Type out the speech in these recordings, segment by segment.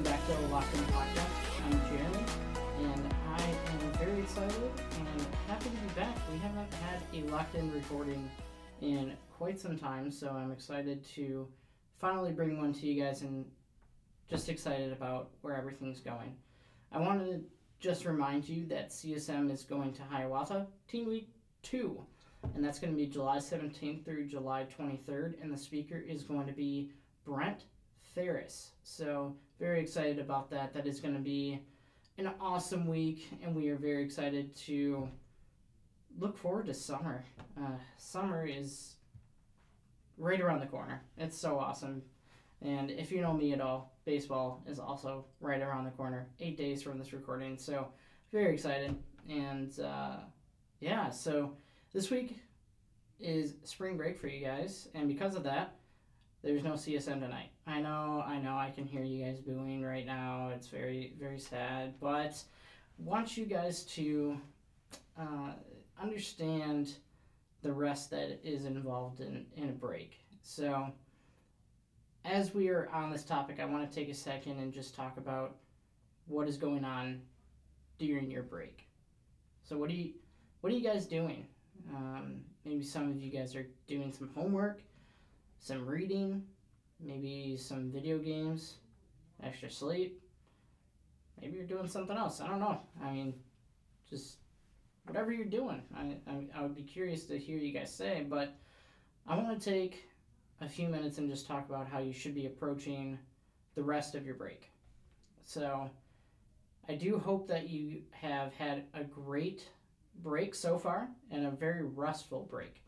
welcome back to the Locked In Podcast. I'm Jeremy, and I am very excited and happy to be back. We haven't had a Locked In recording in quite some time, so I'm excited to finally bring one to you guys and just excited about where everything's going. I wanted to just remind you that CSM is going to Hiawatha Teen Week 2, and that's going to be July 17th through July 23rd, and the speaker is going to be Brent Ferris. So, very excited about that. That is going to be an awesome week, and we are very excited to look forward to summer. Uh, summer is right around the corner. It's so awesome. And if you know me at all, baseball is also right around the corner, eight days from this recording. So, very excited. And uh, yeah, so this week is spring break for you guys. And because of that, there's no CSM tonight. I know, I know, I can hear you guys booing right now. It's very, very sad. But I want you guys to uh, understand the rest that is involved in, in a break. So, as we are on this topic, I want to take a second and just talk about what is going on during your break. So, what do you, what are you guys doing? Um, maybe some of you guys are doing some homework some reading, maybe some video games, extra sleep. Maybe you're doing something else. I don't know. I mean, just whatever you're doing. I, I, I would be curious to hear you guys say, but I want to take a few minutes and just talk about how you should be approaching the rest of your break. So, I do hope that you have had a great break so far and a very restful break.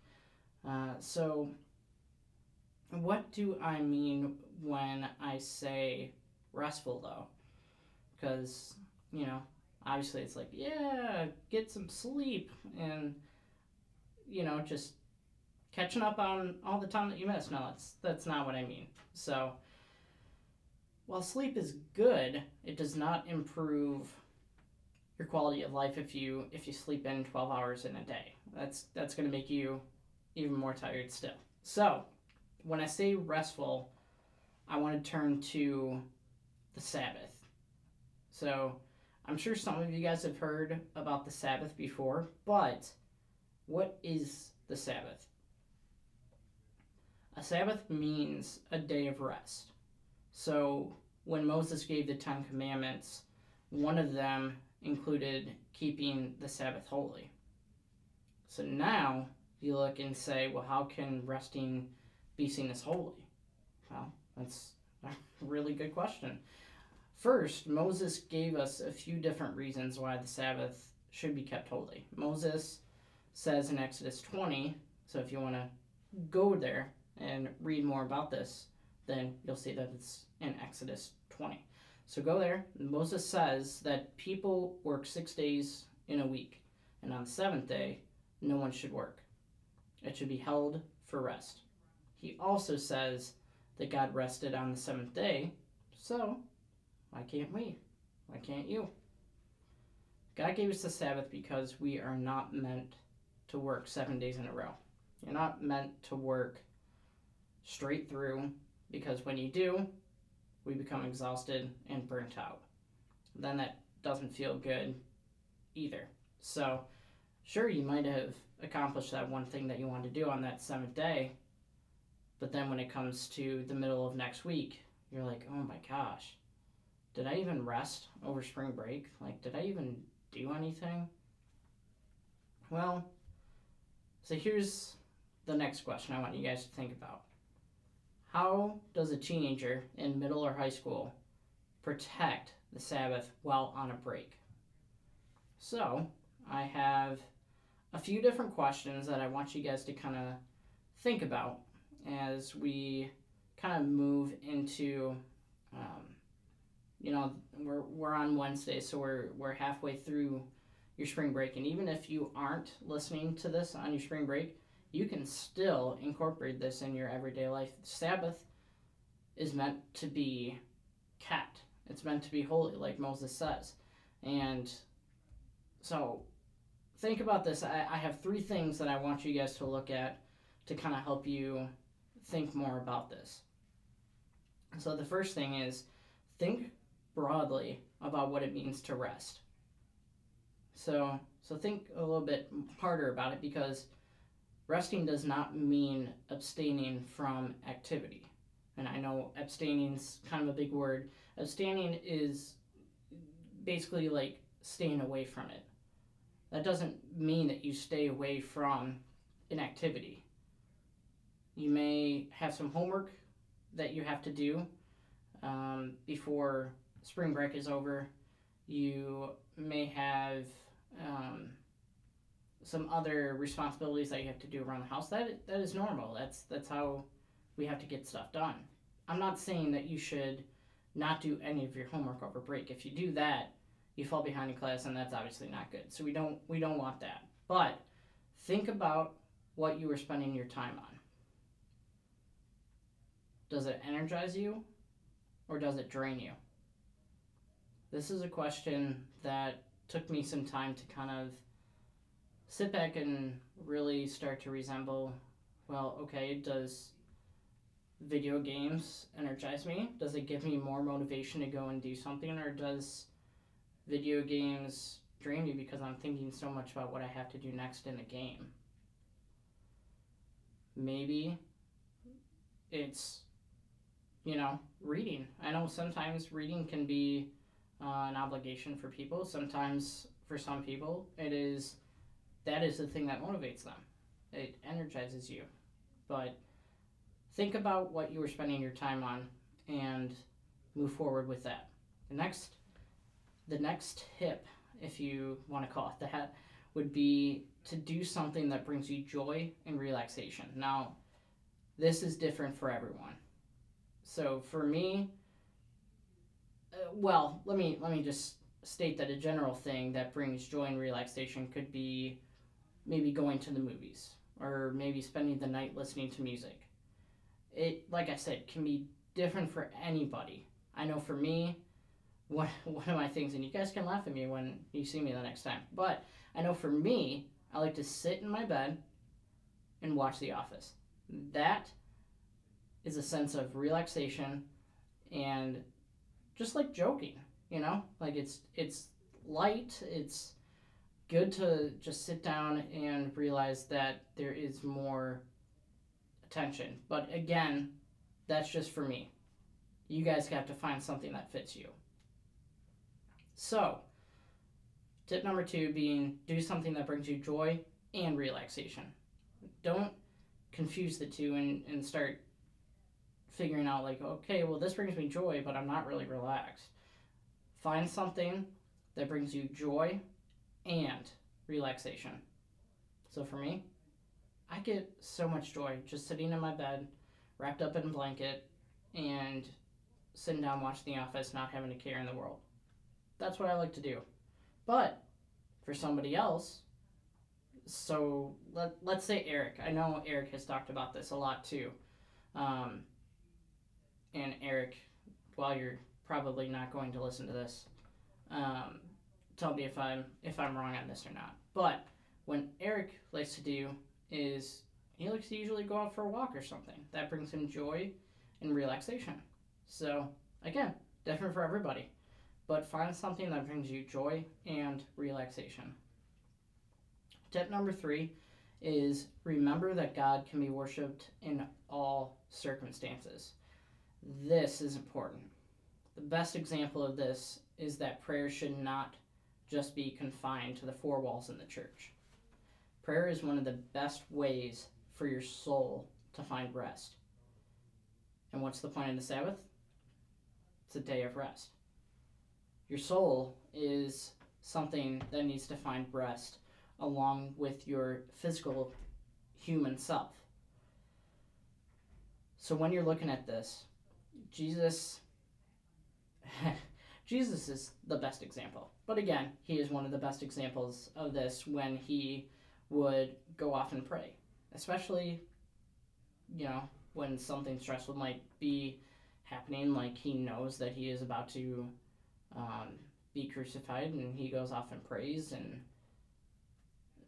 Uh, so, what do I mean when I say restful though? Because, you know, obviously it's like, yeah, get some sleep and, you know, just catching up on all the time that you missed. No, that's, that's not what I mean. So, while sleep is good, it does not improve your quality of life if you if you sleep in 12 hours in a day. That's that's going to make you even more tired still. So, when I say restful, I want to turn to the Sabbath. So, I'm sure some of you guys have heard about the Sabbath before, but what is the Sabbath? A Sabbath means a day of rest. So, when Moses gave the Ten Commandments, one of them included keeping the Sabbath holy. So now you look and say, well, how can resting be seen as holy? Well, that's a really good question. First, Moses gave us a few different reasons why the Sabbath should be kept holy. Moses says in Exodus 20, so if you want to go there and read more about this, then you'll see that it's in Exodus 20. So go there. Moses says that people work six days in a week, and on the seventh day, no one should work. It should be held for rest. He also says that God rested on the seventh day, so why can't we? Why can't you? God gave us the Sabbath because we are not meant to work seven days in a row. You're not meant to work straight through because when you do, we become exhausted and burnt out. Then that doesn't feel good either. So, sure, you might have accomplished that one thing that you wanted to do on that seventh day, but then when it comes to the middle of next week, you're like, oh my gosh, did I even rest over spring break? Like, did I even do anything? Well, so here's the next question I want you guys to think about. How does a teenager in middle or high school protect the Sabbath while on a break? So, I have a few different questions that I want you guys to kind of think about as we kind of move into, um, you know, we're, we're on Wednesday, so we're, we're halfway through your spring break. And even if you aren't listening to this on your spring break, you can still incorporate this in your everyday life. Sabbath is meant to be kept, it's meant to be holy, like Moses says. And so think about this. I, I have three things that I want you guys to look at to kind of help you think more about this. So the first thing is think broadly about what it means to rest. So, so think a little bit harder about it because resting does not mean abstaining from activity. And I know abstaining's kind of a big word. Abstaining is basically like staying away from it. That doesn't mean that you stay away from an activity. You may have some homework that you have to do um, before spring break is over. You may have um, some other responsibilities that you have to do around the house. That that is normal. That's that's how we have to get stuff done. I'm not saying that you should not do any of your homework over break. If you do that, you fall behind in class, and that's obviously not good. So we don't we don't want that. But think about what you were spending your time on. Does it energize you, or does it drain you? This is a question that took me some time to kind of sit back and really start to resemble well, okay, does video games energize me? Does it give me more motivation to go and do something, or does video games drain me because I'm thinking so much about what I have to do next in the game? Maybe it's, you know, reading. I know sometimes reading can be uh, an obligation for people. Sometimes, for some people, it is that is the thing that motivates them. It energizes you. But think about what you were spending your time on and move forward with that. The next the next tip, if you want to call it that, would be to do something that brings you joy and relaxation. Now, this is different for everyone. So for me, uh, well, let me let me just state that a general thing that brings joy and relaxation could be maybe going to the movies or maybe spending the night listening to music. It, like I said, can be different for anybody. I know for me, one, one of my things, and you guys can laugh at me when you see me the next time, but I know for me, I like to sit in my bed and watch The Office. That is a sense of relaxation and just like joking, you know? Like it's it's light, it's good to just sit down and realize that there is more attention. But again, that's just for me. You guys have to find something that fits you. So, tip number two being do something that brings you joy and relaxation. Don't confuse the two and, and start figuring out, like, okay, well, this brings me joy, but I'm not really relaxed. Find something that brings you joy and relaxation. So for me, I get so much joy just sitting in my bed, wrapped up in a blanket, and sitting down watching The Office, not having a care in the world. That's what I like to do. But for somebody else, so let, let's say Eric. I know Eric has talked about this a lot too. Um, and Eric, while you're probably not going to listen to this, um, tell me if I'm if I'm wrong on this or not. But when Eric likes to do is he likes to usually go out for a walk or something. That brings him joy and relaxation. So again, different for everybody. But find something that brings you joy and relaxation. Tip number three is remember that God can be worshiped in all circumstances. This is important. The best example of this is that prayer should not just be confined to the four walls in the church. Prayer is one of the best ways for your soul to find rest. And what's the point of the Sabbath? It's a day of rest. Your soul is something that needs to find rest along with your physical human self. So when you're looking at this, Jesus Jesus is the best example. But again, he is one of the best examples of this when he would go off and pray, especially, you know, when something stressful might be happening, like he knows that he is about to um, be crucified, and he goes off and prays, and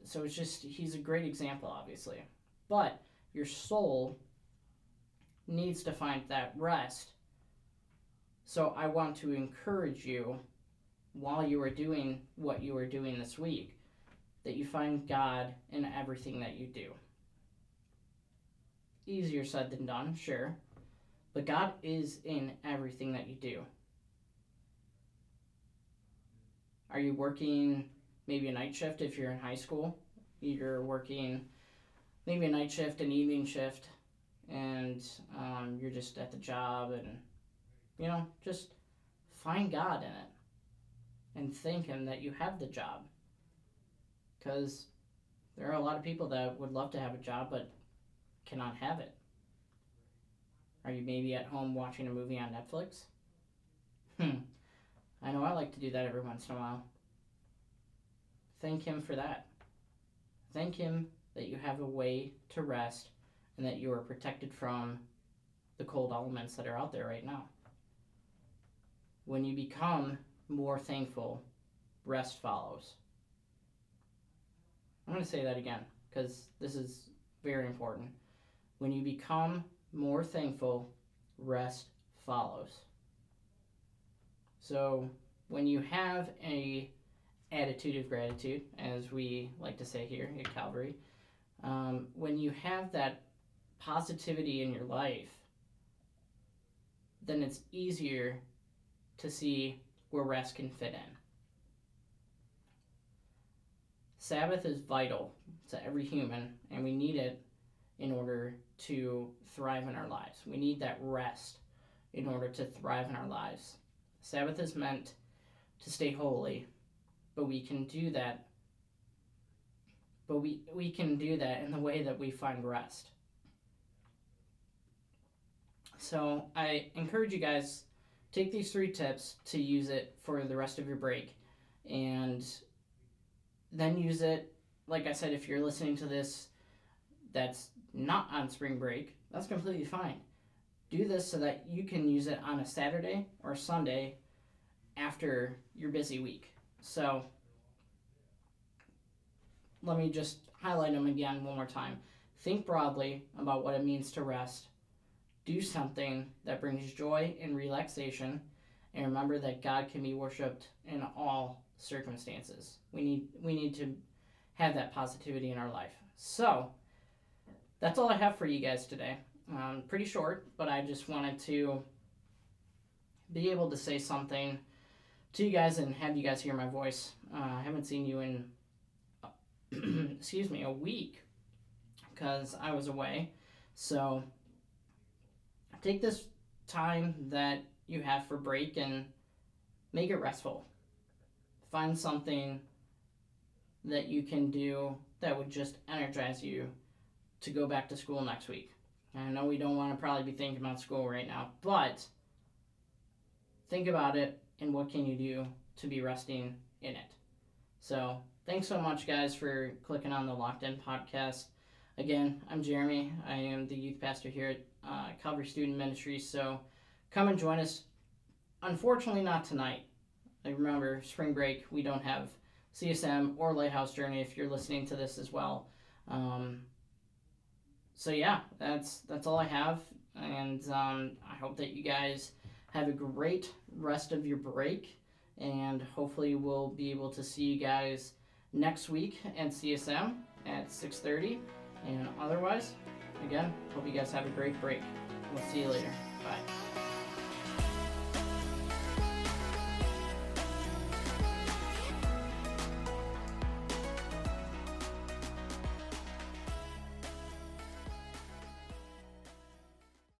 so it's just he's a great example, obviously. But your soul needs to find that rest So I want to encourage you while you are doing what you are doing this week that you find God in everything that you do. Easier said than done, sure. But God is in everything that you do. Are you working maybe a night shift if you're in high school? You're working maybe a night shift, an evening shift, and um, you're just at the job and, you know, just find God in it and thank Him that you have the job. Because there are a lot of people that would love to have a job but cannot have it. Are you maybe at home watching a movie on Netflix? Hmm. I know I like to do that every once in a while. Thank Him for that. Thank Him that you have a way to rest and that you are protected from the cold elements that are out there right now. When you become more thankful, rest follows. I'm going to say that again because this is very important. When you become more thankful, rest follows. So, when you have a attitude of gratitude, as we like to say here at Calvary, um, when you have that positivity in your life, then it's easier to see where rest can fit in. Sabbath is vital to every human, and we need it in order to thrive in our lives. We need that rest in order to thrive in our lives. Sabbath is meant to stay holy, but we can do that but we, we can do that in the way that we find rest. So I encourage you guys take these three tips to use it for the rest of your break and then use it like I said if you're listening to this that's not on spring break, that's completely fine. Do this so that you can use it on a Saturday or Sunday after your busy week. So let me just highlight them again one more time. Think broadly about what it means to rest. Do something that brings joy and relaxation. And remember that God can be worshiped in all circumstances. We need we need to have that positivity in our life. So that's all I have for you guys today. Um, pretty short, but I just wanted to be able to say something to you guys and have you guys hear my voice. Uh, I haven't seen you in excuse me, a week because I was away. So take this time that you have for break and make it restful. Find something that you can do that would just energize you to go back to school next week. I know we don't want to probably be thinking about school right now, but think about it and what can you do to be resting in it. So thanks so much, guys, for clicking on the Locked In podcast. Again, I'm Jeremy. I am the youth pastor here at uh, Calvary Student Ministry. So come and join us. Unfortunately, not tonight. Remember, spring break, we don't have CSM or Lighthouse Journey if you're listening to this as well. Um, so yeah, that's that's all I have, and um, I hope that you guys have a great rest of your break, and hopefully we'll be able to see you guys next week at CSM at 6.30. And otherwise, again, hope you guys have a great break. We'll see you later. Bye.